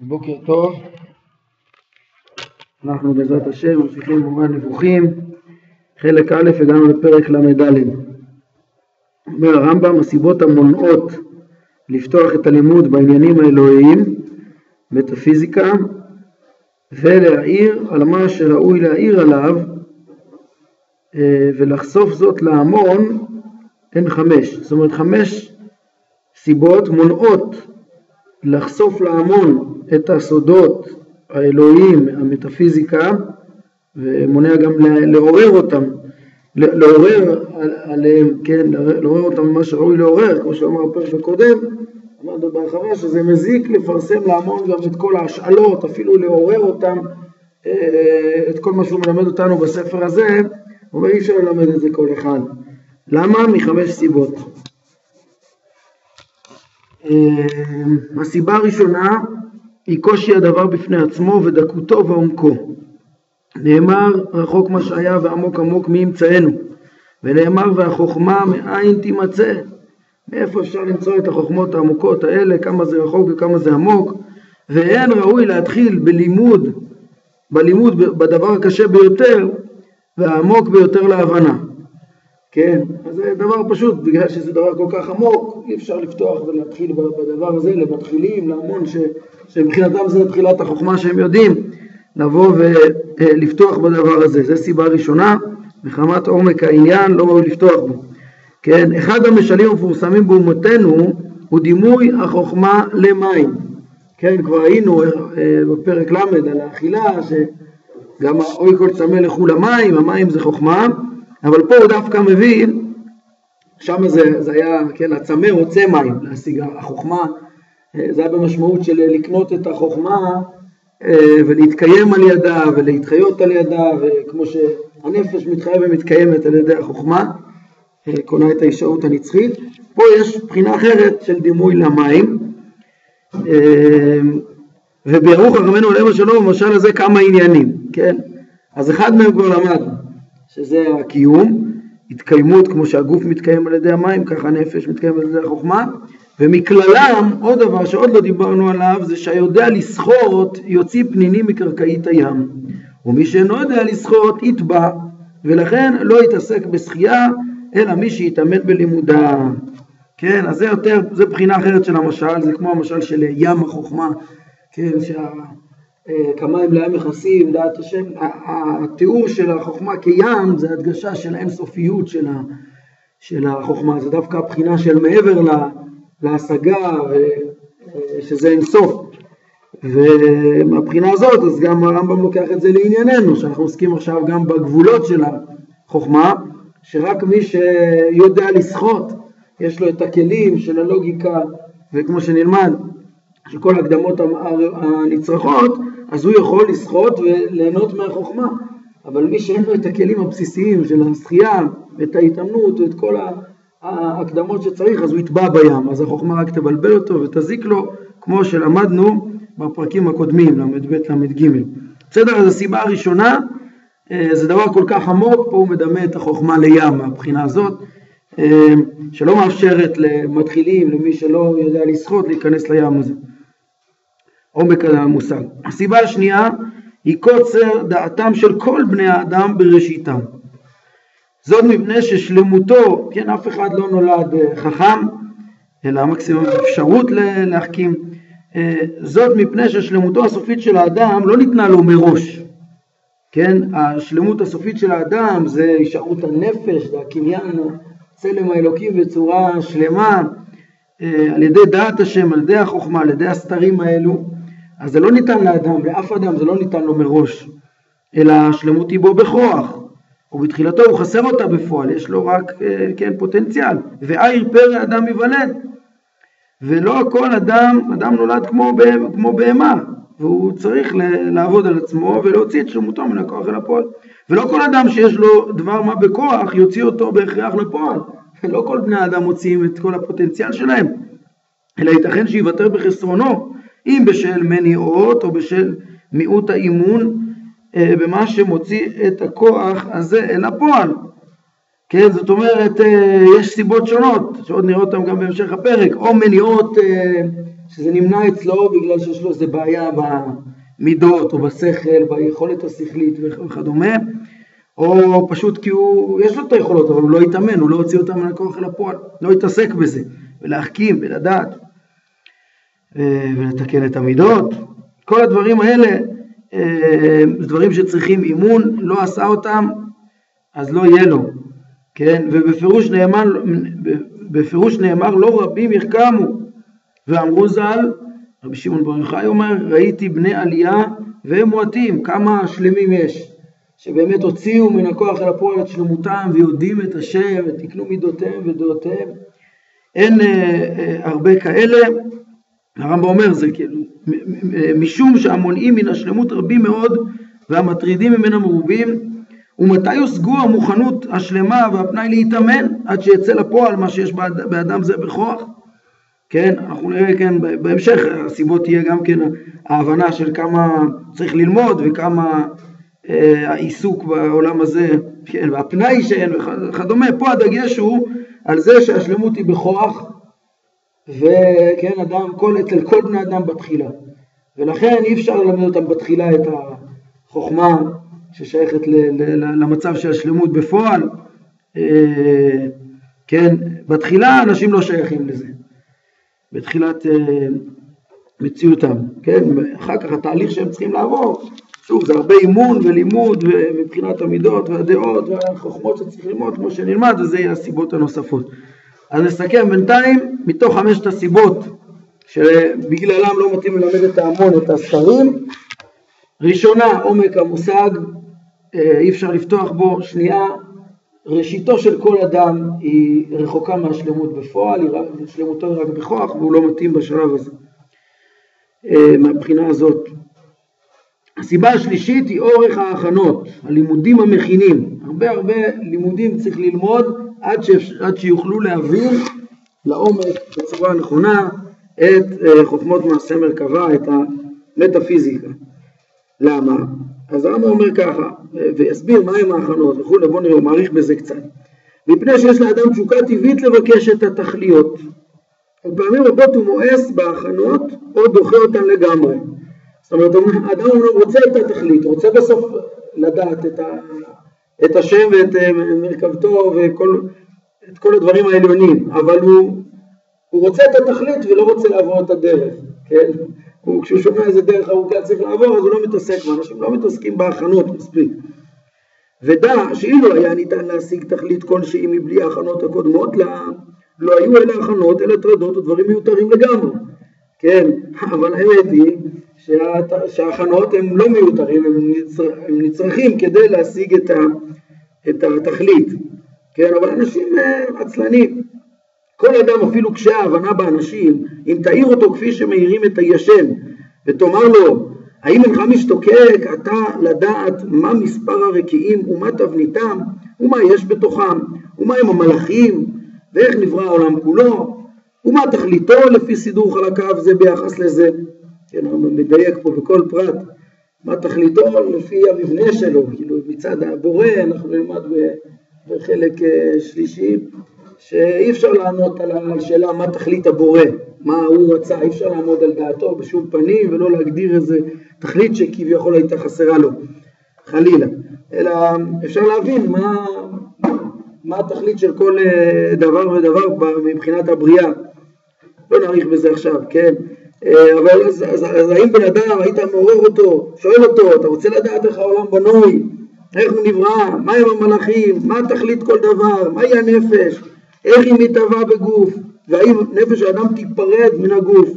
בוקר טוב, אנחנו בעזרת השם ממשיכים במובן נבוכים, חלק א' הגענו לפרק ל"ד. אומר הרמב"ם, הסיבות המונעות לפתוח את הלימוד בעניינים האלוהיים, מטאפיזיקה, ולהעיר על מה שראוי להעיר עליו אה, ולחשוף זאת להמון הן חמש. זאת אומרת חמש סיבות מונעות לחשוף להמון את הסודות האלוהיים, המטאפיזיקה, ומונע גם לעורר אותם, לעורר עליהם, כן, לעורר אותם ממה שראוי לעורר, כמו שאמר הפרק הקודם, אמרנו בהרחבה שזה מזיק לפרסם להמון גם את כל ההשאלות, אפילו לעורר אותם, אה, את כל מה שהוא מלמד אותנו בספר הזה, הוא אומר אי אפשר ללמד את זה כל אחד. למה? מחמש סיבות. אמ, הסיבה הראשונה היא קושי הדבר בפני עצמו ודקותו ועומקו. נאמר רחוק מה שהיה ועמוק עמוק מי ימצאנו. ונאמר והחוכמה מאין תימצא? מאיפה אפשר למצוא את החוכמות העמוקות האלה? כמה זה רחוק וכמה זה עמוק? ואין ראוי להתחיל בלימוד בלימוד בדבר הקשה ביותר והעמוק ביותר להבנה. כן, אז זה דבר פשוט, בגלל שזה דבר כל כך עמוק, אי אפשר לפתוח ולהתחיל בדבר הזה למתחילים, להמון ש, שמבחינתם זה תחילת החוכמה שהם יודעים, לבוא ולפתוח בדבר הזה, זו סיבה ראשונה, מחמת עומק העניין לא ראוי לפתוח בו. כן, אחד המשלים המפורסמים באומתנו הוא דימוי החוכמה למים. כן, כבר היינו אה, בפרק ל' על האכילה, שגם אוי כל צמא לכו למים, המים זה חוכמה, אבל פה הוא דווקא מביא, שם זה, זה היה, כן, הצמא רוצה מים להשיג, החוכמה, זה היה במשמעות של לקנות את החוכמה אה, ולהתקיים על ידה ולהתחיות על ידה, וכמו שהנפש מתחייבת ומתקיימת על ידי החוכמה, אה, קונה את הישרות הנצחית. פה יש בחינה אחרת של דימוי למים, וביארו חכמינו עליהם השלום במשל הזה כמה עניינים, כן? אז אחד מהם כבר למדנו. שזה הקיום, התקיימות כמו שהגוף מתקיים על ידי המים, ככה הנפש מתקיים על ידי החוכמה, ומכללם עוד דבר שעוד לא דיברנו עליו זה שהיודע לשחות יוציא פנינים מקרקעית הים. ומי שאינו יודע לשחות יטבע. ולכן לא יתעסק בשחייה אלא מי שיתאמן בלימודה. כן אז זה יותר, זה בחינה אחרת של המשל, זה כמו המשל של ים החוכמה. כן, שה... כמים לים מכסים, דעת השם, התיאור של החוכמה כים זה הדגשה של האינסופיות של, החוכמה, זה דווקא הבחינה של מעבר לה, להשגה, שזה אינסוף. ומהבחינה הזאת אז גם הרמב"ם לוקח את זה לענייננו, שאנחנו עוסקים עכשיו גם בגבולות של החוכמה, שרק מי שיודע לשחות, יש לו את הכלים של הלוגיקה, וכמו שנלמד, שכל ההקדמות הנצרכות, אז הוא יכול לשחות וליהנות מהחוכמה. אבל מי שאין לו את הכלים הבסיסיים של השחייה ואת ההתאמנות ואת כל ההקדמות שצריך, אז הוא יטבע בים. אז החוכמה רק תבלבל אותו ותזיק לו, כמו שלמדנו בפרקים הקודמים, ל"ב ל"ג. בסדר? אז הסיבה הראשונה, אה, זה דבר כל כך עמוק, פה הוא מדמה את החוכמה לים מהבחינה הזאת, אה, שלא מאפשרת למתחילים, למי שלא יודע לשחות, להיכנס לים הזה. עומק המושג. הסיבה השנייה היא קוצר דעתם של כל בני האדם בראשיתם. זאת מפני ששלמותו, כן, אף אחד לא נולד אה, חכם, אלא מקסימום אפשרות להחכים. אה, זאת מפני ששלמותו הסופית של האדם לא ניתנה לו מראש. כן, השלמות הסופית של האדם זה הישארות הנפש, זה הקניין, צלם האלוקי בצורה שלמה, אה, על ידי דעת השם, על ידי החוכמה, על ידי הסתרים האלו. אז זה לא ניתן לאדם, לאף אדם זה לא ניתן לו מראש, אלא השלמות היא בו בכוח, ובתחילתו הוא חסר אותה בפועל, יש לו רק, אה, כן, פוטנציאל, ועיר פרא אדם ייוולד, ולא כל אדם, אדם נולד כמו, כמו בהמה, והוא צריך לעבוד על עצמו ולהוציא את שלמותו מן הכוח אל הפועל. ולא כל אדם שיש לו דבר מה בכוח יוציא אותו בהכרח לפועל. לא כל בני האדם מוציאים את כל הפוטנציאל שלהם, אלא ייתכן שיוותר בחסרונו אם בשל מניעות או בשל מיעוט האימון במה שמוציא את הכוח הזה אל הפועל. כן, זאת אומרת, אה, יש סיבות שונות, שעוד נראה אותן גם בהמשך הפרק, או מניעות אה, שזה נמנע אצלו בגלל שיש לו איזה בעיה במידות או בשכל, ביכולת השכלית וכדומה, או פשוט כי הוא, יש לו את היכולות, אבל הוא לא התאמן, הוא לא הוציא אותן מן הכוח אל הפועל, לא התעסק בזה, ולהחכים ולדעת אה, ולתקן את המידות, כל הדברים האלה דברים שצריכים אימון, לא עשה אותם, אז לא יהיה לו. כן, ובפירוש נאמר, בפירוש נאמר לא רבים יחכמו, ואמרו ז"ל, רבי שמעון בר יוחאי אומר, ראיתי בני עלייה והם מועטים, כמה שלמים יש, שבאמת הוציאו מן הכוח אל הפועל את שלמותם ויודעים את השם ותקנו מידותיהם ודעותיהם. אין אה, אה, הרבה כאלה, הרמב"ם אומר זה כאילו, משום שהמונעים מן השלמות רבים מאוד והמטרידים ממנה מרובים, ומתי יושגו המוכנות השלמה והפנאי להתאמן עד שיצא לפועל מה שיש באדם זה בכוח? כן, אנחנו נראה כן בהמשך, הסיבות תהיה גם כן ההבנה של כמה צריך ללמוד וכמה אה, העיסוק בעולם הזה, כן, והפנאי שאין וכדומה, פה הדגש הוא על זה שהשלמות היא בכוח וכן, אדם, כל, אצל כל בני אדם בתחילה. ולכן אי אפשר ללמד אותם בתחילה את החוכמה ששייכת למצב של השלמות בפועל, אה, כן, בתחילה אנשים לא שייכים לזה, בתחילת אה, מציאותם, כן, אחר כך התהליך שהם צריכים לעבור, שוב זה הרבה אימון ולימוד מבחינת המידות והדעות והחוכמות שצריך ללמוד כמו שנלמד וזה יהיה הסיבות הנוספות. אז נסכם בינתיים מתוך חמשת הסיבות שבגללם לא מתאים ללמד את ההמון את הספרים ראשונה עומק המושג אה, אי אפשר לפתוח בו, שנייה, ראשיתו של כל אדם היא רחוקה מהשלמות בפועל, שלמותו היא רק בכוח והוא לא מתאים בשלב הזה. אה, מהבחינה הזאת. הסיבה השלישית היא אורך ההכנות, הלימודים המכינים. הרבה הרבה לימודים צריך ללמוד עד, ש... עד שיוכלו להבין לעומק בצורה הנכונה את אה, חוכמות מעשה מרכבה, את המטאפיזיקה. למה? אז הרמב"ם אומר ככה, ויסביר מהם ההכנות וכולי, בואו נראה, הוא מעריך בזה קצת. מפני שיש לאדם תשוקה טבעית לבקש את התכליות. ופעמים רבות הוא מואס בהכנות או דוחה אותן לגמרי. זאת אומרת, האדם רוצה את התכלית, רוצה בסוף לדעת את, ה, את השם ואת אה, מרכבתו ואת כל הדברים העליונים, אבל הוא, הוא רוצה את התכלית ולא רוצה לעבור את הדרך, כן? הוא, כשהוא שומע איזה דרך ארוכה צריך לעבור, אז הוא לא מתעסק בה, אנשים לא מתעסקים בהכנות מספיק. ודע שאילו היה ניתן להשיג תכלית כלשהי מבלי ההכנות הקודמות לה, לא היו אלה הכנות אלא טרדות ודברים מיותרים לגמרי. כן, אבל האמת היא שה, שההכנות הם לא מיותרים, הם, נצר, הם נצרכים כדי להשיג את, ה, את התכלית. כן, אבל אנשים אה, עצלנים. כל אדם, אפילו קשה ההבנה באנשים, אם תאיר אותו כפי שמאירים את הישן, ותאמר לו, האם אינך משתוקק אתה לדעת מה מספר הרקיעים ומה תבניתם, ומה יש בתוכם, ומה הם המלאכים, ואיך נברא העולם כולו, ומה תכליתו לפי סידור חלקיו זה ביחס לזה. כן, הוא מדייק פה בכל פרט, מה תכליתו לפי המבנה שלו, כאילו מצד הבורא, אנחנו נלמד בחלק אה, שלישי, שאי אפשר לענות על השאלה מה תכלית הבורא, מה הוא רצה, אי אפשר לעמוד על דעתו בשום פנים ולא להגדיר איזה תכלית שכביכול הייתה חסרה לו, חלילה, אלא אפשר להבין מה, מה התכלית של כל אה, דבר ודבר מבחינת הבריאה. לא נאריך בזה עכשיו, כן? אה, אבל אז, אז, אז האם בן אדם, היית מעורר אותו, שואל אותו, אתה רוצה לדעת איך העולם בנוי, איך הוא נברא, מהם המלאכים, מה תכלית כל דבר, מהי הנפש, איך היא מתהווה בגוף, והאם נפש האדם תיפרד מן הגוף,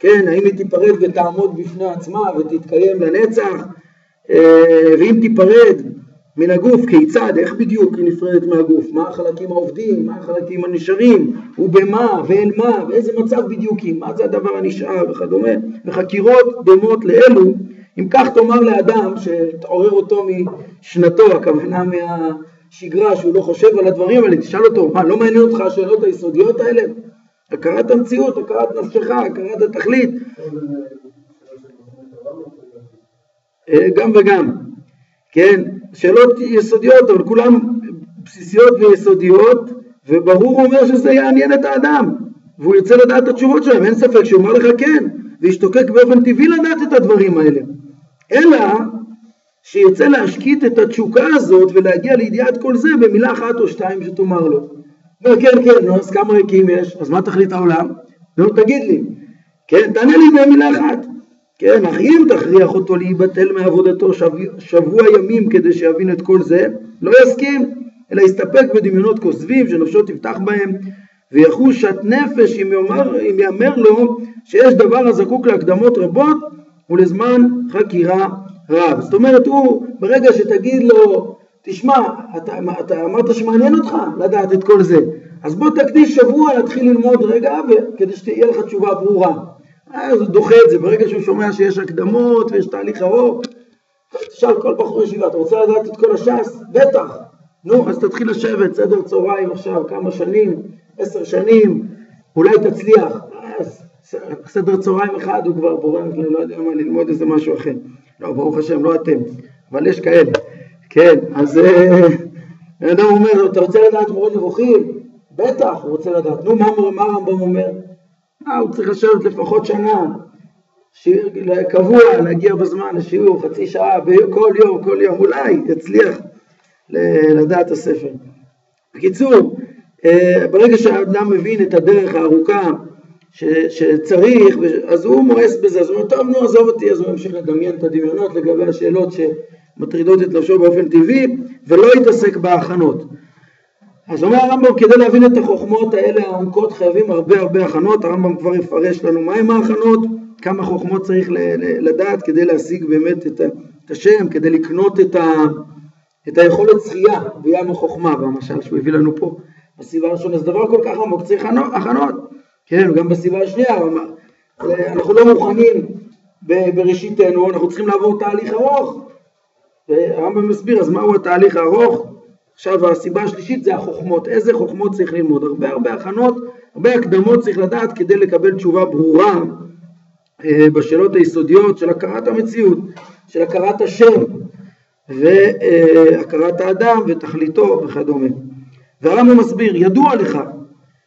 כן, האם היא תיפרד ותעמוד בפני עצמה ותתקיים לנצח, אה, ואם תיפרד מן הגוף, כיצד, איך בדיוק היא נפרדת מהגוף, מה החלקים העובדים, מה החלקים הנשארים, ובמה? ואל מה, ואיזה מצב בדיוק היא, מה זה הדבר הנשאר? וכדומה, וחקירות דומות לאלו, אם כך תאמר לאדם שתעורר אותו משנתו, הכוונה מה... שגרה שהוא לא חושב על הדברים האלה, תשאל אותו, מה, לא מעניין אותך השאלות היסודיות האלה? הכרת המציאות, הכרת נפשך, הכרת התכלית. אה, גם וגם, כן, שאלות יסודיות, אבל כולם בסיסיות ויסודיות, וברור הוא אומר שזה יעניין את האדם, והוא ירצה לדעת את התשובות שלהם, אין ספק שהוא אומר לך כן, וישתוקק באופן טבעי לדעת את הדברים האלה. אלא שירצה להשקיט את התשוקה הזאת ולהגיע לידיעת כל זה במילה אחת או שתיים שתאמר לו. אומר כן כן, נו אז כמה ריקים יש? אז מה תכלית העולם? נו תגיד לי, כן, תענה לי במילה אחת. כן, אך אם תכריח אותו להיבטל מעבודתו שבוע, ימים כדי שיבין את כל זה, לא יסכים, אלא יסתפק בדמיונות כוזבים שנפשו תפתח בהם, ויחוש שת נפש אם יאמר, אם יאמר לו שיש דבר הזקוק להקדמות רבות ולזמן חקירה רב. זאת אומרת, הוא, ברגע שתגיד לו, תשמע, אתה, אתה אמרת שמעניין אותך לדעת את כל זה, אז בוא תקדיש שבוע להתחיל ללמוד רגע כדי שתהיה לך תשובה ברורה. אז הוא דוחה את זה, ברגע שהוא שומע שיש הקדמות ויש תהליך ארוך, תשאל כל בחור ישיבה, אתה רוצה לדעת את כל הש"ס? בטח. נו, אז תתחיל לשבת, סדר צהריים עכשיו, כמה שנים, עשר שנים, אולי תצליח. אז סדר צהריים אחד הוא כבר בורח, לא יודע מה, ללמוד איזה משהו אחר. לא, ברוך השם, לא אתם, אבל יש כאלה. כן, אז אה, בן אדם אומר, אתה רוצה לדעת מורה נבוכים? בטח, הוא רוצה לדעת. נו, מה הרמב"ם אומר? אה, הוא צריך לשבת לפחות שנה, שיר קבוע, להגיע בזמן לשיעור, חצי שעה, כל יום, כל יום, אולי יצליח לדעת הספר. בקיצור, אה, ברגע שהאדם מבין את הדרך הארוכה ש, שצריך, אז הוא מואס בזה, אז הוא אומר, טוב, נו, עזוב אותי, אז הוא ממשיך לדמיין את הדמיונות לגבי השאלות שמטרידות את נפשו באופן טבעי, ולא יתעסק בהכנות. אז אומר הרמב"ם, כדי להבין את החוכמות האלה העמוקות חייבים הרבה הרבה הכנות, הרמב"ם כבר יפרש לנו מהם ההכנות, כמה חוכמות צריך לדעת כדי להשיג באמת את השם, כדי לקנות את, ה, את היכולת זכייה בים החוכמה, במשל שהוא הביא לנו פה. בסיבה הראשונה זה דבר כל כך עמוק, צריך הכנות. כן, גם בסיבה השנייה, אנחנו לא מוכנים בראשיתנו, אנחנו צריכים לעבור תהליך ארוך. הרמב"ם מסביר, אז מהו התהליך הארוך? עכשיו הסיבה השלישית זה החוכמות, איזה חוכמות צריך ללמוד, הרבה הרבה הכנות, הרבה הקדמות צריך לדעת כדי לקבל תשובה ברורה אה, בשאלות היסודיות של הכרת המציאות, של הכרת השם והכרת האדם ותכליתו וכדומה. והרמב"ם מסביר, ידוע לך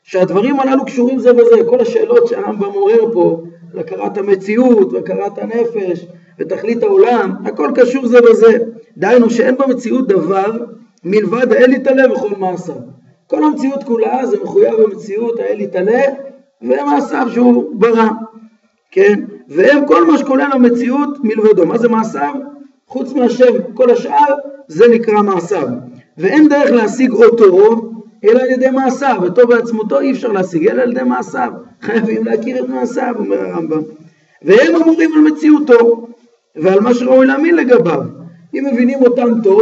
שהדברים הללו קשורים זה בזה, כל השאלות שהרמב"ם עורר פה, להכרת המציאות והכרת הנפש ותכלית העולם, הכל קשור זה בזה. דהיינו שאין במציאות דבר מלבד האל יתעלה וכל מעשיו. כל המציאות כולה זה מחויב במציאות האל יתעלה ומעשיו שהוא ברא, כן? והם כל מה שכולל המציאות מלבדו. מה זה מעשיו? חוץ מהשם, כל השאר זה נקרא מעשיו. ואין דרך להשיג אותו אלא על ידי מעשיו, אותו בעצמותו אי אפשר להשיג, אלא על ידי מעשיו. חייבים להכיר את מעשיו, אומר הרמב"ם. והם אמורים על מציאותו ועל מה שראוי להאמין לגביו. אם מבינים אותם טוב,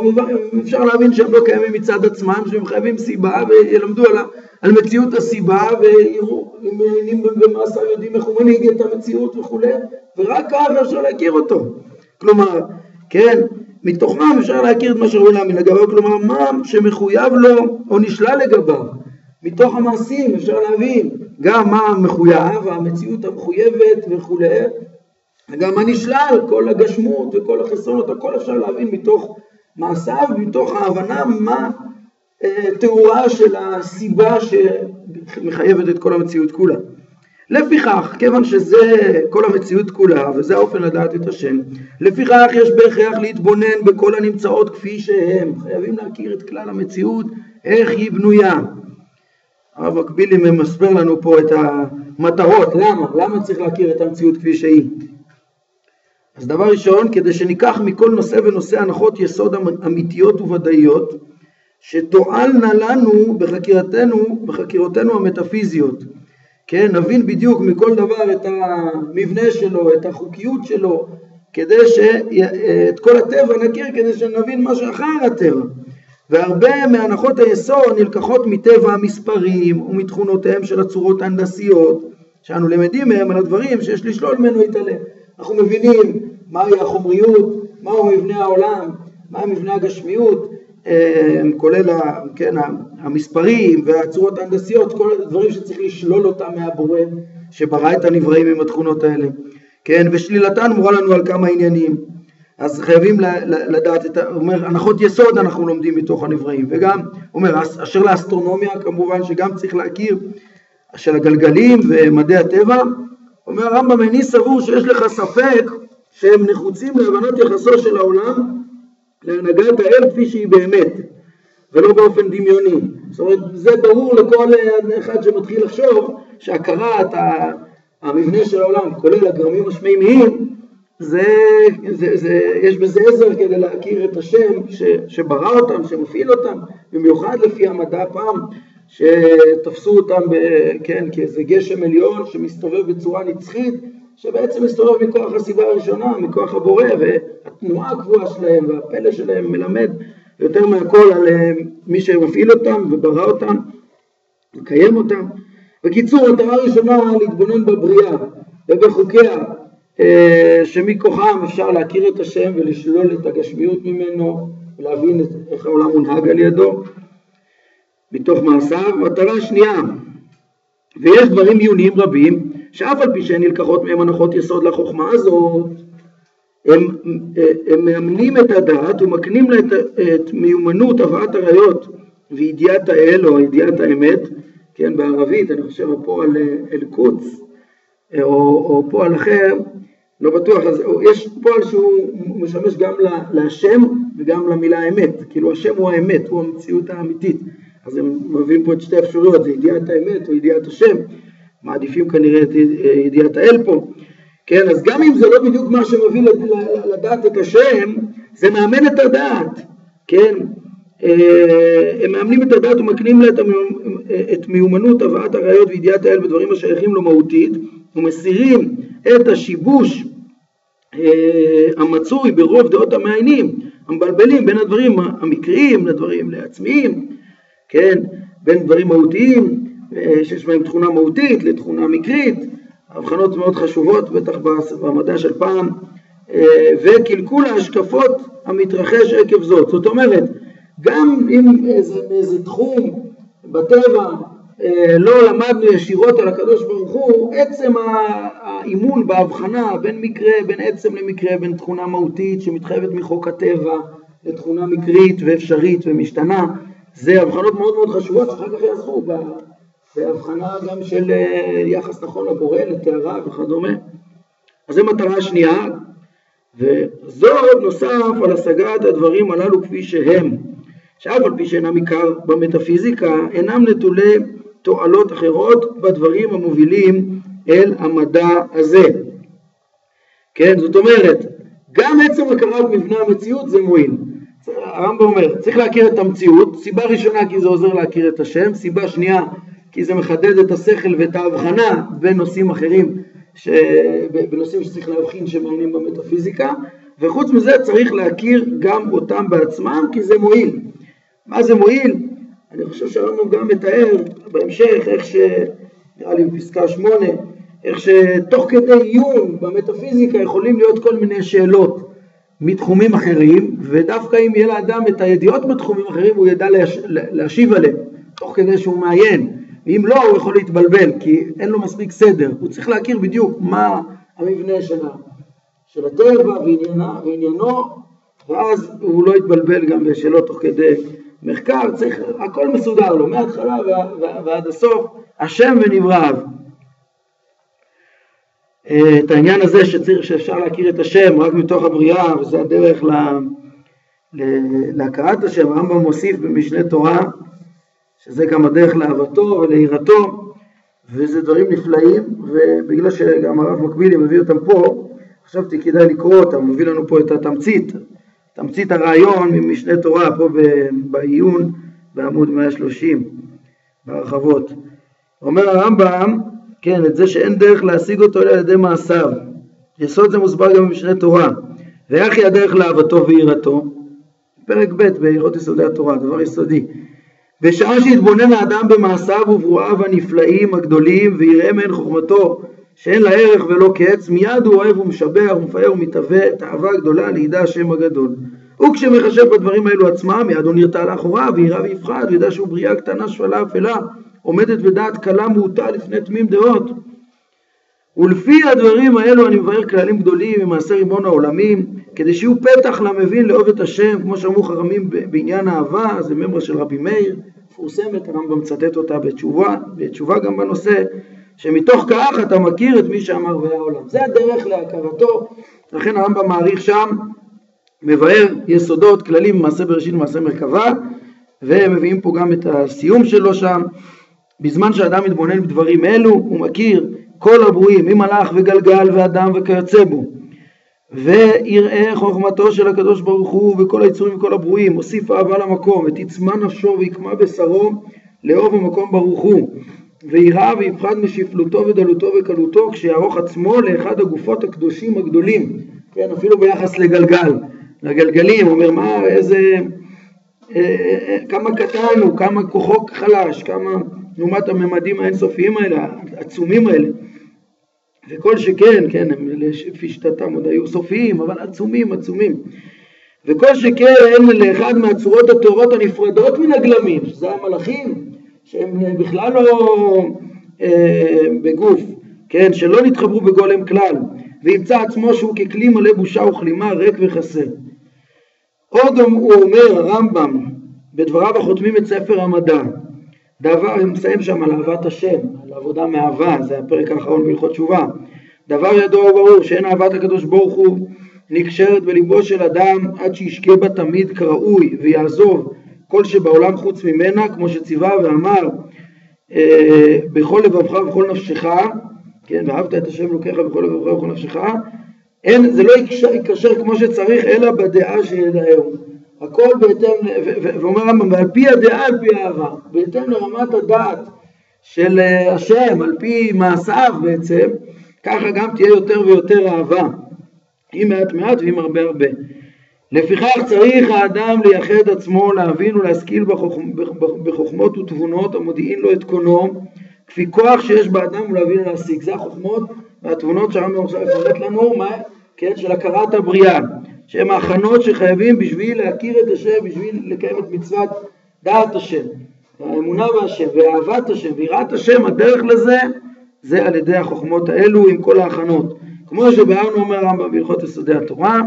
אפשר להבין שהם לא קיימים מצד עצמם, שהם חייבים סיבה וילמדו על, על מציאות הסיבה ויראו, במעשיו יודעים איך הוא מנהיג את המציאות וכולי, ורק ככה אפשר להכיר אותו. כלומר, כן, מתוכם אפשר להכיר את מה שראוי להאמין לגביו, כלומר מה שמחויב לו או נשלל לגביו. מתוך המעשים אפשר להבין גם מה מחויב, המציאות המחויבת וכולי, וגם מה נשלל, כל הגשמות וכל החסרונות, הכל אפשר להבין מתוך מעשיו, מתוך ההבנה מה אה, תאורה של הסיבה שמחייבת את כל המציאות כולה. לפיכך, כיוון שזה כל המציאות כולה, וזה האופן לדעת את השם, לפיכך יש בהכרח להתבונן בכל הנמצאות כפי שהם. חייבים להכיר את כלל המציאות, איך היא בנויה. הרב מקבילי ממסבר לנו פה את המטרות, למה? למה צריך להכיר את המציאות כפי שהיא? אז דבר ראשון, כדי שניקח מכל נושא ונושא הנחות יסוד אמיתיות וודאיות, שתועלנה לנו בחקירתנו, בחקירותינו המטאפיזיות. כן, נבין בדיוק מכל דבר את המבנה שלו, את החוקיות שלו, כדי שאת כל הטבע נכיר, כדי שנבין מה שאחר הטבע. והרבה מהנחות היסוד נלקחות מטבע המספרים ומתכונותיהם של הצורות ההנדסיות, שאנו למדים מהם על הדברים שיש לשלול ממנו את הלב. אנחנו מבינים מהי החומריות, מהו מבנה העולם, מה מבנה הגשמיות, אה, כולל כן, המספרים והצורות ההנדסיות, כל הדברים שצריך לשלול אותם מהבורא שברא את הנבראים עם התכונות האלה. כן, ושלילתן מורה לנו על כמה עניינים. אז חייבים לדעת. הוא אומר, הנחות יסוד אנחנו לומדים מתוך הנבראים, וגם, הוא אומר, אשר לאסטרונומיה כמובן שגם צריך להכיר, של הגלגלים ומדעי הטבע, אומר הרמב"ם, איני סבור שיש לך ספק שהם נחוצים להבנת יחסו של העולם להנהגת האל כפי שהיא באמת, ולא באופן דמיוני. זאת אומרת, זה ברור לכל אחד שמתחיל לחשוב שהכרת המבנה של העולם, כולל הגרמים השמימיים, זה, זה, זה, יש בזה עזר כדי להכיר את השם ש, שברא אותם, שמפעיל אותם, במיוחד לפי המדע פעם, שתפסו אותם, ב, כן, כאיזה גשם עליון שמסתובב בצורה נצחית, שבעצם מסתובב מכוח הסיבה הראשונה, מכוח הבורא, והתנועה הקבועה שלהם והפלא שלהם מלמד יותר מהכל על אה, מי שמפעיל אותם וברא אותם, מקיים אותם. בקיצור, המטרה הראשונה להתבונן בבריאה ובחוקיה, אה, שמכוחם אפשר להכיר את השם ולשלול את הגשמיות ממנו ולהבין איך העולם מונהג על ידו מתוך מעשיו. מטרה שנייה, ויש דברים עיוניים רבים שאף על פי שהן נלקחות מהם הנחות יסוד לחוכמה הזאת, הם, הם מאמנים את הדעת ומקנים לה את, את מיומנות הבאת הראיות וידיעת האל או ידיעת האמת, כן, בערבית, אני חושב הפועל אל-קודס, או, או פועל אחר, לא בטוח, אז יש פועל שהוא משמש גם להשם וגם למילה אמת, כאילו השם הוא האמת, הוא המציאות האמיתית, אז הם מביאים פה את שתי אפשרויות, זה ידיעת האמת או ידיעת השם, מעדיפים כנראה את ידיעת האל פה, כן, אז גם אם זה לא בדיוק מה שמביא לדעת את השם, זה מאמן את הדעת, כן, אה, הם מאמנים את הדעת ומקנים לה את מיומנות הבאת הראיות וידיעת האל בדברים השייכים לו מהותית ומסירים את השיבוש אה, המצוי ברוב דעות המעיינים המבלבלים בין הדברים המקריים לדברים לעצמיים, כן, בין דברים מהותיים אה, שיש בהם תכונה מהותית לתכונה מקרית, הבחנות מאוד חשובות בטח במדע של פעם, וקלקול ההשקפות המתרחש עקב זאת. זאת אומרת, גם אם איזה, איזה תחום בטבע אה, לא למדנו ישירות על הקדוש ברוך הוא, עצם האימון בהבחנה בין מקרה, בין עצם למקרה, בין תכונה מהותית שמתחייבת מחוק הטבע לתכונה מקרית ואפשרית ומשתנה, זה הבחנות מאוד מאוד חשובות שאחר כך יעזרו בהבחנה גם של אה, יחס נכון לבורא, לטהרה וכדומה. אז זו מטרה שנייה, וזאת נוסף על השגת הדברים הללו כפי שהם. שאף על פי שאינם עיקר במטאפיזיקה, אינם נטולי תועלות אחרות בדברים המובילים אל המדע הזה. כן, זאת אומרת, גם עצם הכרת מבנה המציאות זה מועיל. הרמב"ם אומר, צריך להכיר את המציאות, סיבה ראשונה כי זה עוזר להכיר את השם, סיבה שנייה כי זה מחדד את השכל ואת ההבחנה בין נושאים אחרים, ש... בנושאים שצריך להבחין שמעניינים במטאפיזיקה, וחוץ מזה צריך להכיר גם אותם בעצמם כי זה מועיל. מה זה מועיל? אני חושב שהרמב"ם גם מתאר בהמשך איך ש... נראה לי בפסקה שמונה, איך שתוך כדי עיון במטאפיזיקה יכולים להיות כל מיני שאלות מתחומים אחרים, ודווקא אם יהיה לאדם את הידיעות בתחומים אחרים הוא ידע להש... להשיב עליהם, תוך כדי שהוא מעיין. ואם לא, הוא יכול להתבלבל, כי אין לו מספיק סדר. הוא צריך להכיר בדיוק מה המבנה של, של הטבע ועניינה, ועניינו, ואז הוא לא יתבלבל גם בשאלות תוך כדי מחקר, צריך, הכל מסודר לו, מההתחלה ועד הסוף, השם ונבראיו. אה, את העניין הזה שצריך, שאפשר להכיר את השם רק מתוך הבריאה, וזה הדרך לה, להכרת השם, הרמב"ם מוסיף במשנה תורה, שזה גם הדרך לאהבתו וליראתו, וזה דברים נפלאים, ובגלל שגם הרב מקבילי מביא אותם פה, חשבתי כדאי לקרוא אותם, מביא לנו פה את התמצית, תמצית הרעיון ממשנה תורה פה בעיון בעמוד 130 בהרחבות. אומר הרמב"ם, כן, את זה שאין דרך להשיג אותו אלא על ידי מעשיו. יסוד זה מוסבר גם במשנה תורה. ואיך היא הדרך לאהבתו ויראתו? פרק ב' בהלכות יסודי התורה, דבר יסודי. בשעה שהתבונן האדם במעשיו וברואיו הנפלאים הגדולים ויראה מהן חוכמתו שאין לה ערך ולא קץ, מיד הוא אוהב ומשבח ומפאר ומתהווה תאווה גדולה לידע השם הגדול. וכשמחשב בדברים האלו עצמם, מיד הוא נרתע לאחוריו, וירא ויפחד, וידע שהוא בריאה קטנה שפלה אפלה, עומדת בדעת קלה מעוטה לפני תמים דעות. ולפי הדברים האלו אני מבאר כללים גדולים ממעשה ריבון העולמים, כדי שיהיו פתח למבין לאהוב את השם, כמו שאמרו חכמים בעניין אהבה, זה ממרה של רבי מאיר, מפורסמת, הרמב"ם מצטט אותה בתשובה, בתשובה גם בנושא, שמתוך כך אתה מכיר את מי שאמר והיה עולם. זה הדרך להכרתו, לכן הרמב"ם מעריך שם, מבאר יסודות, כללים במעשה בראשית ומעשה מרכבה, והם מביאים פה גם את הסיום שלו שם. בזמן שאדם מתבונן בדברים אלו, הוא מכיר כל הברואים, ממלאך וגלגל ואדם וכיוצא בו. ויראה חוכמתו של הקדוש ברוך הוא וכל היצורים וכל הברואים, הוסיף אהבה למקום, ותצמא נפשו ויקמא בשרו לאהוב המקום ברוך הוא, ויראה ויפחד משפלותו ודלותו וקלותו, כשיערוך עצמו לאחד הגופות הקדושים הגדולים, כן, אפילו ביחס לגלגל, לגלגלים, אומר מה, איזה, אה, אה, כמה קטן הוא, כמה כוחו חלש, כמה לעומת הממדים האינסופיים האלה, העצומים האלה. וכל שכן, כן, הם לפי שיטתם עוד היו סופיים, אבל עצומים, עצומים. וכל שכן לאחד מהצורות הטהורות הנפרדות מן הגלמים, שזה המלאכים, שהם בכלל לא אה, בגוף, כן, שלא נתחברו בגולם כלל, וימצא עצמו שהוא ככלי מלא בושה וכלימה, ריק וחסר. עוד הוא אומר הרמב"ם, בדבריו החותמים את ספר המדע, דבר, אני מסיים שם על אהבת השם, על עבודה מאהבה, זה הפרק האחרון בהלכות תשובה. דבר ידוע וברור שאין אהבת הקדוש ברוך הוא נקשרת בליבו של אדם עד שישקה בה תמיד כראוי ויעזוב כל שבעולם חוץ ממנה, כמו שציווה ואמר אה, בכל לבבך ובכל נפשך, כן, ואהבת את השם אלוקיך בכל לבבך ובכל נפשך, אין, זה לא יקשר כמו שצריך, אלא בדעה שידעהו. הכל בהתאם, ואומר רמב"ם, ועל פי הדעה, על פי האהבה, בהתאם לרמת הדעת של אה, השם, על פי מעשיו בעצם, ככה גם תהיה יותר ויותר אהבה, עם מעט מעט ועם הרבה הרבה. לפיכך צריך האדם לייחד עצמו, להבין ולהשכיל בחוכמ, בחוכמות ותבונות המודיעין לו את קונו, כפי כוח שיש באדם ולהבין ולהשיג. זה החוכמות והתבונות שהרמב"ם עכשיו יפרט לנו, מה, כן, של הכרת הבריאה. שהם ההכנות שחייבים בשביל להכיר את השם, בשביל לקיים את מצוות דעת השם, האמונה בהשם ואהבת השם ויראת השם, הדרך לזה זה על ידי החוכמות האלו עם כל ההכנות. כמו שביארנו אומר הרמב"ם בהלכות יסודי התורה,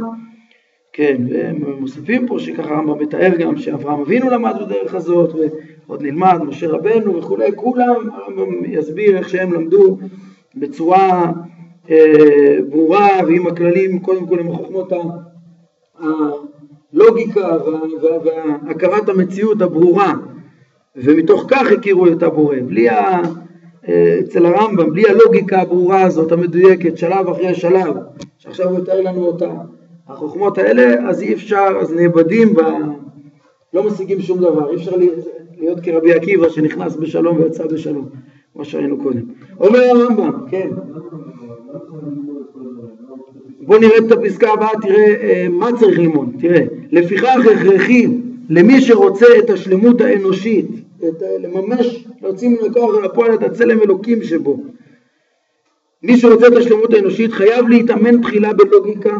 כן, והם מוסיפים פה שככה הרמב"ם מתאר גם שאברהם אבינו למד בדרך הזאת ועוד נלמד משה רבנו וכולי, כולם הרמב"ם יסביר איך שהם למדו בצורה אה, ברורה ועם הכללים, קודם כל עם החוכמות הלוגיקה והכרת המציאות הברורה, ומתוך כך הכירו את הבורא. בלי ה... אצל הרמב"ם, בלי הלוגיקה הברורה הזאת, המדויקת, שלב אחרי שלב, שעכשיו הוא יתאר לנו אותה, החוכמות האלה, אז אי אפשר, אז נאבדים, ב... לא משיגים שום דבר, אי אפשר להיות כרבי עקיבא שנכנס בשלום ויצא בשלום, כמו שראינו קודם. אומר הרמב"ם, כן. בוא נראה את הפסקה הבאה, תראה אה, מה צריך ללמוד, תראה, לפיכך הכרחי למי שרוצה את השלמות האנושית, את, לממש, להוציא מן הכוח ולפועל את הצלם אלוקים שבו. מי שרוצה את השלמות האנושית חייב להתאמן תחילה בלוגיקה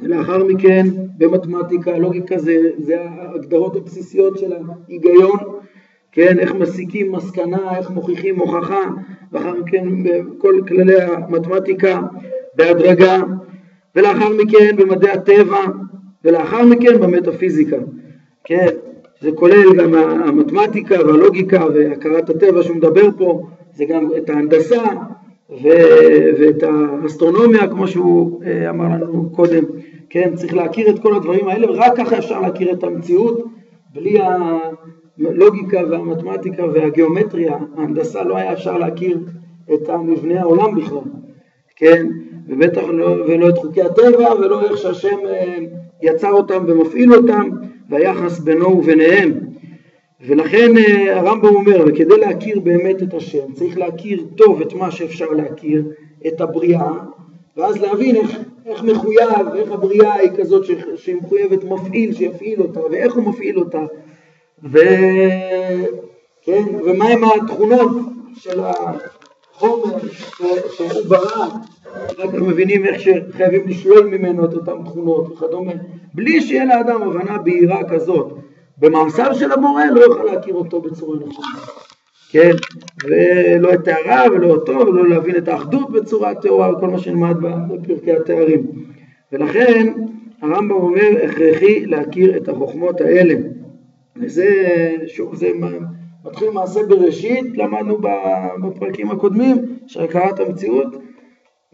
ולאחר מכן במתמטיקה, לוגיקה זה, זה ההגדרות הבסיסיות של ההיגיון, כן, איך מסיקים מסקנה, איך מוכיחים הוכחה, ואחר מכן בכל כללי המתמטיקה בהדרגה, ולאחר מכן במדעי הטבע, ולאחר מכן במטאפיזיקה. כן, זה כולל גם המתמטיקה והלוגיקה והכרת הטבע שהוא מדבר פה, זה גם את ההנדסה ו- ואת האסטרונומיה, כמו שהוא אה, אמר לנו קודם. כן, צריך להכיר את כל הדברים האלה, ורק ככה אפשר להכיר את המציאות, בלי הלוגיקה והמתמטיקה והגיאומטריה, ההנדסה לא היה אפשר להכיר את המבנה העולם בכלל, כן, ובטח לא, ולא את חוקי הטבע ולא איך שהשם אה, יצר אותם ומפעיל אותם והיחס בינו וביניהם. ולכן אה, הרמב"ם אומר, וכדי להכיר באמת את השם צריך להכיר טוב את מה שאפשר להכיר, את הבריאה, ואז להבין איך, איך מחויב, איך הבריאה היא כזאת שהיא מחויבת מפעיל, שיפעיל אותה, ואיך הוא מפעיל אותה, ו... כן, ומהם התכונות של החומר שהוא ברא, רק מבינים איך שחייבים לשלול ממנו את אותן תכונות וכדומה, בלי שיהיה לאדם הבנה בהירה כזאת. במעשיו של המורה לא יוכל להכיר אותו בצורה נכונה, כן? ולא את תאריו ולא אותו, ולא להבין את האחדות בצורה טהורה וכל מה שנלמד בפרקי התארים. ולכן הרמב"ם אומר הכרחי להכיר את החוכמות האלה. וזה, שוב, זה מתחיל מעשה בראשית, למדנו בפרקים הקודמים, של הכרת המציאות.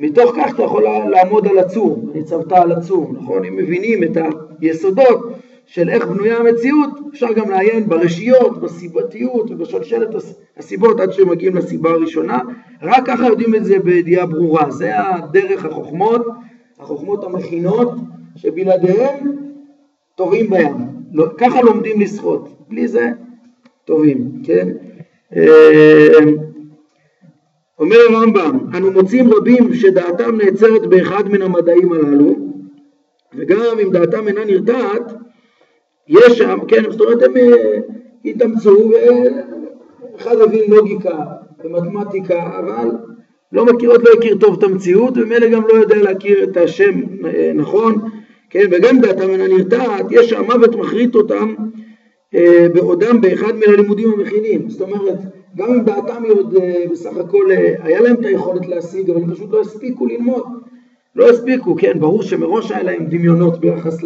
מתוך כך אתה יכול לעמוד על הצור, ניצבת על הצור, נכון? אם מבינים את היסודות של איך בנויה המציאות, אפשר גם לעיין ברשיות, בסיבתיות ובשלשלת הסיבות עד שמגיעים לסיבה הראשונה. רק ככה יודעים את זה בידיעה ברורה. זה הדרך החוכמות, החוכמות המכינות, שבלעדיהם טובים בים. לא, ככה לומדים לשחות, בלי זה טובים, כן? אה, אומר הרמב"ם, אנו מוצאים רבים שדעתם נעצרת באחד מן המדעים הללו, וגם אם דעתם אינה נרתעת, יש שם, כן, זאת אומרת הם אה, התאמצו, ואחד הבין לוגיקה ומתמטיקה, אבל לא מכיר, עוד לא הכיר טוב את המציאות, ומילא גם לא יודע להכיר את השם אה, נכון, כן, וגם דעתם אינה נרתעת, יש שהמוות מחריט אותם אה, בעודם באחד מן הלימודים המכינים, זאת אומרת, גם אם דעתם היא עוד אה, בסך הכל, אה, היה להם את היכולת להשיג, אבל הם פשוט לא הספיקו ללמוד, לא הספיקו, כן, ברור שמראש היה להם דמיונות ביחס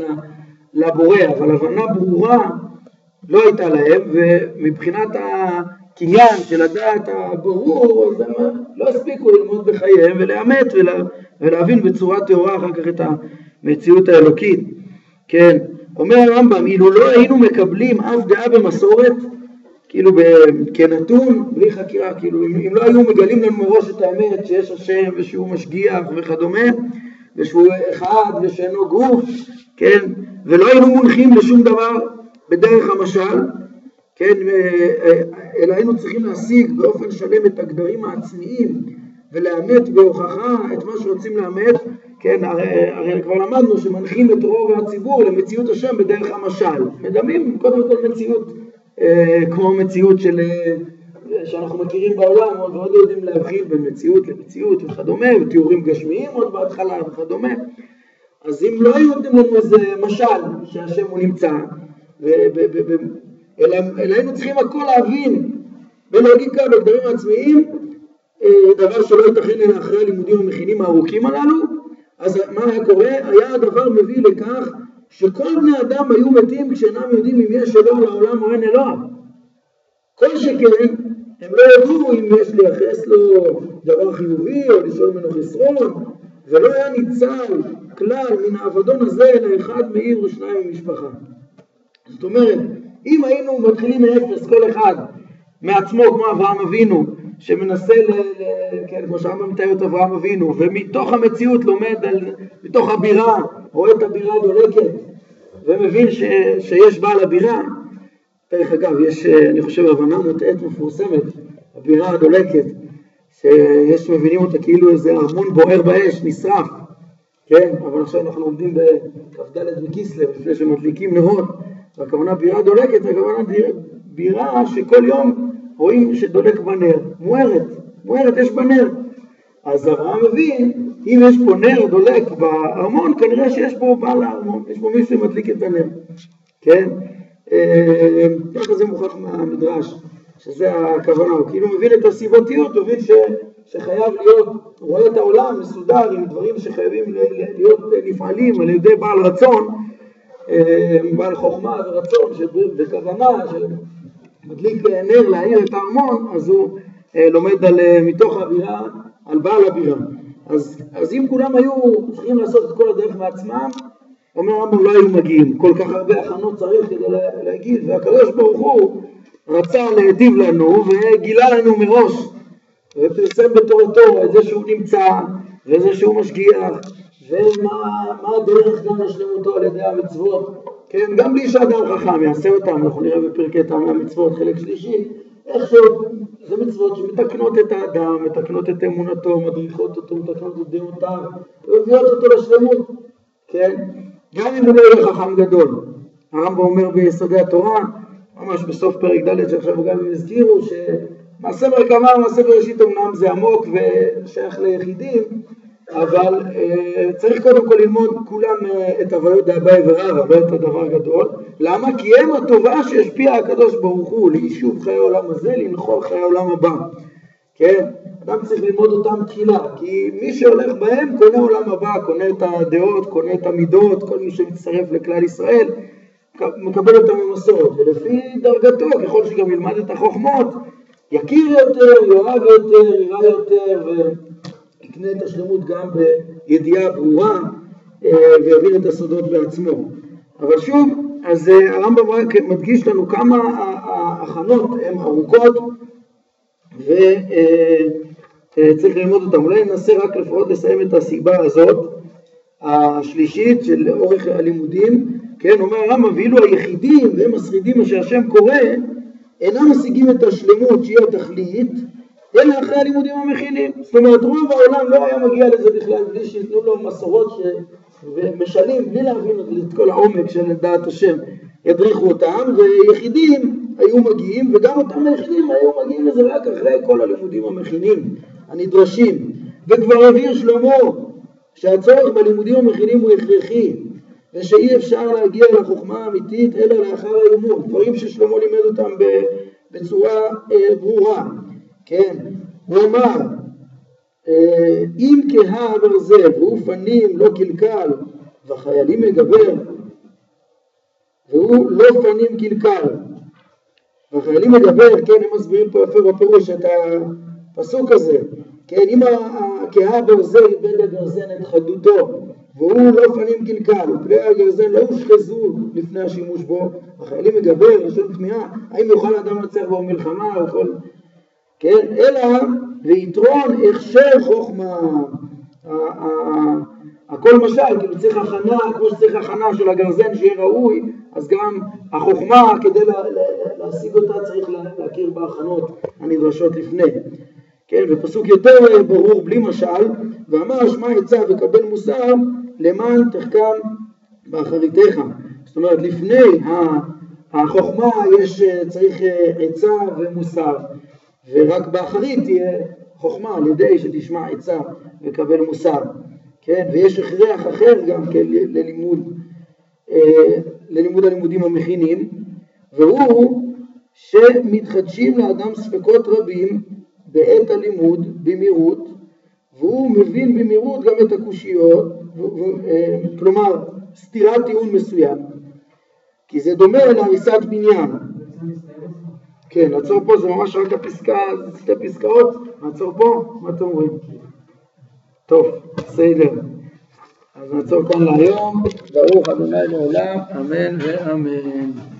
לבורא, אבל הבנה ברורה לא הייתה להם, ומבחינת הקניין של הדעת הברור, אז הם לא הספיקו ללמוד בחייהם ולאמת ולה, ולהבין בצורה טהורה אחר כך את המציאות האלוקית, כן, אומר הרמב"ם, אילו לא היינו מקבלים אף דעה במסורת, כאילו כנתון, בלי חקירה, כאילו אם, אם לא היו מגלים לנו מראש את האמת שיש השם ושהוא משגיח וכדומה, ושהוא אחד ושאינו גוף, כן, ולא היינו מונחים לשום דבר בדרך המשל, כן, אלא היינו צריכים להשיג באופן שלם את הגדרים העצמיים ולאמת בהוכחה את מה שרוצים לאמת, כן, הרי, הרי כבר למדנו שמנחים את רוב הציבור למציאות השם בדרך המשל. מדמים קודם כל מציאות. אה, כמו מציאות של, אה, שאנחנו מכירים בעולם, עוד לא יודעים להבחין בין מציאות למציאות וכדומה, ותיאורים גשמיים עוד בהתחלה וכדומה. אז אם לא היו נותנים לנו איזה משל שהשם הוא נמצא, אלא, אלא היינו צריכים הכל להבין בלוגיקה, בגדרים העצמיים, אה, דבר שלא ייתכן אחרי הלימודים המכינים הארוכים הללו, אז מה היה קורה? היה הדבר מביא לכך שכל בני אדם היו מתים כשאינם יודעים אם יש אלוה לעולם או אין אלוה. כל שכן, הם לא ידעו אם יש לייחס לו דבר חיובי או לשאול ממנו חסרון, ולא היה ניצל כלל מן האבדון הזה אלא אחד מעיר ושניים ממשפחה. זאת אומרת, אם היינו מתחילים מאפס כל אחד מעצמו כמו אברהם אבינו, שמנסה, ל, ל, כן, כמו שהרמב"ם מתאר את אברהם אבינו, ומתוך המציאות לומד, על, מתוך הבירה, רואה את הבירה דולקת, ומבין ש, שיש בעל הבירה, דרך אגב, יש, אני חושב, הבנה מוטעית מפורסמת, הבירה הדולקת, שיש מבינים אותה כאילו איזה ארמון בוער באש, נשרף, כן, אבל עכשיו אנחנו עומדים בכ"ד בכסלו, לפני שמדליקים נרות, והכוונה בירה דולקת, הכוונה בירה שכל יום רואים שדולק בנר, מוארת, מוארת יש בנר. אז אברהם מבין, אם יש פה נר דולק בארמון, כנראה שיש פה בעל הארמון, יש פה מישהו שמדליק את הנר, כן? אה, ככה זה מוכרח מהמדרש, שזה הכוונה, הוא כאילו מבין את הסיבתיות, הוא מבין ש, שחייב להיות, הוא רואה את העולם מסודר עם דברים שחייבים להיות נפעלים על ידי בעל רצון, אה, בעל חוכמה ורצון, בכוונה, מדליק נר להאיר את הארמון, אז הוא אה, לומד על, אה, מתוך הבירה, על בעל הבירה. אז, אז אם כולם היו צריכים לעשות את כל הדרך מעצמם, אומר הרמב"ם לא היו מגיעים, כל כך הרבה הכנות צריך כדי להגיד, והקדוש ברוך הוא רצה להיטיב לנו וגילה לנו מראש, ופרסם בתורתו את זה שהוא נמצא, וזה שהוא משגיח, ומה הדרך גם לשלמותו על ידי המצוות, כן, גם בלי שאדם חכם יעשה אותם, אנחנו נראה בפרקי טעמי המצוות, חלק שלישי, איכשהו, זה מצוות שמתקנות את האדם, מתקנות את אמונתו, מדריכות אותו, מתקנות את דעותיו, ומביאות אותו לשלמות, כן, גם אם הוא לא יהיה חכם גדול. הרמב"ם אומר ביסודי התורה, ממש בסוף פרק ד' שעכשיו גם הם הזכירו, שמעשה מרכבה, מעשה בראשית אמנם זה עמוק ושייך ליחידים, אבל אה, צריך קודם כל ללמוד כולם אה, את הוויות דאביי ורבא, לא את הדבר גדול. למה? כי הם הטובה שהשפיע הקדוש ברוך הוא ליישוב חיי העולם הזה, לנחול חיי העולם הבא. כן? אדם צריך ללמוד אותם תחילה, כי מי שהולך בהם קונה עולם הבא, קונה את הדעות, קונה את המידות, כל מי שמצטרף לכלל ישראל, מקבל אותם במסורת, ולפי דרגתו, ככל שגם ילמד את החוכמות, יכיר יותר, יאהב יותר, יראה יותר, ויקנה את השלמות גם בידיעה ברורה, אה, ויבין את הסודות בעצמו. אבל שוב, אז אה, הרמב"ם רק מדגיש לנו כמה ההכנות הן ארוכות, וצריך ללמוד אותן. אולי ננסה רק לפחות לסיים את הסיבה הזאת, השלישית של אורך הלימודים, כן, אומר הרמב"ם, ואילו היחידים והם השרידים אשר השם קורא, אינם משיגים את השלמות שהיא התכלית, אלא אחרי הלימודים המכינים. זאת אומרת, רוב העולם לא היה מגיע לזה בכלל בלי שייתנו לו מסורות ש... ומשלים, בלי להבין את כל העומק של דעת השם, ידריכו אותם, ויחידים היו מגיעים, וגם אותם היחידים היו מגיעים לזה רק אחרי כל הלימודים המכינים, הנדרשים. וכבר הבהיר שלמה שהצורך בלימודים המכינים הוא הכרחי, ושאי אפשר להגיע לחוכמה האמיתית אלא לאחר הלימוד, דברים ששלמה לימד אותם בצורה אה, ברורה, כן, הוא אמר אה, אם כהה ברזל והוא פנים לא קלקל והחיילים מגבר והוא לא פנים קלקל. והחיילים מגבר, כן, הם מסבירים פה יפה בפירוש את הפסוק הזה, כן, אם הכהה ברזל איבד הגרזן את חדותו והוא לא פנים קלקל, וכלי הגרזן לא הושחזו לפני השימוש בו, החיילים מגבר, לשון תמיהה, האם יוכל אדם לנצח בו מלחמה או כל... כן, אלא ויתרון הכשר חוכמה. הכל משל, כאילו צריך הכנה, כמו שצריך הכנה של הגרזן שיהיה ראוי, אז גם החוכמה, כדי להשיג אותה צריך להכיר בהכנות הנדרשות לפני. כן, ופסוק יותר ברור בלי משל, ואמר שמע עצה וקבל מוסר, למען תחכם באחריתך. זאת אומרת, לפני החוכמה יש, צריך עצה ומוסר, ורק באחרית תהיה חוכמה על ידי שתשמע עצה וקבל מוסר. כן, ויש הכרח אחר גם כן ללימוד, אה, ללימוד הלימודים המכינים, והוא שמתחדשים לאדם ספקות רבים בעת הלימוד במהירות, והוא מבין במהירות גם את הקושיות, אה, כלומר סתירת טיעון מסוים, כי זה דומה להריסת בניין. כן, נעצור פה, זה ממש רק הפסקה, שתי פסקאות, נעצור פה, מה אתם אומרים? טוב, בסדר. אז נעצור כאן להיום, ברוך אדוני לעולם, אמן ואמן.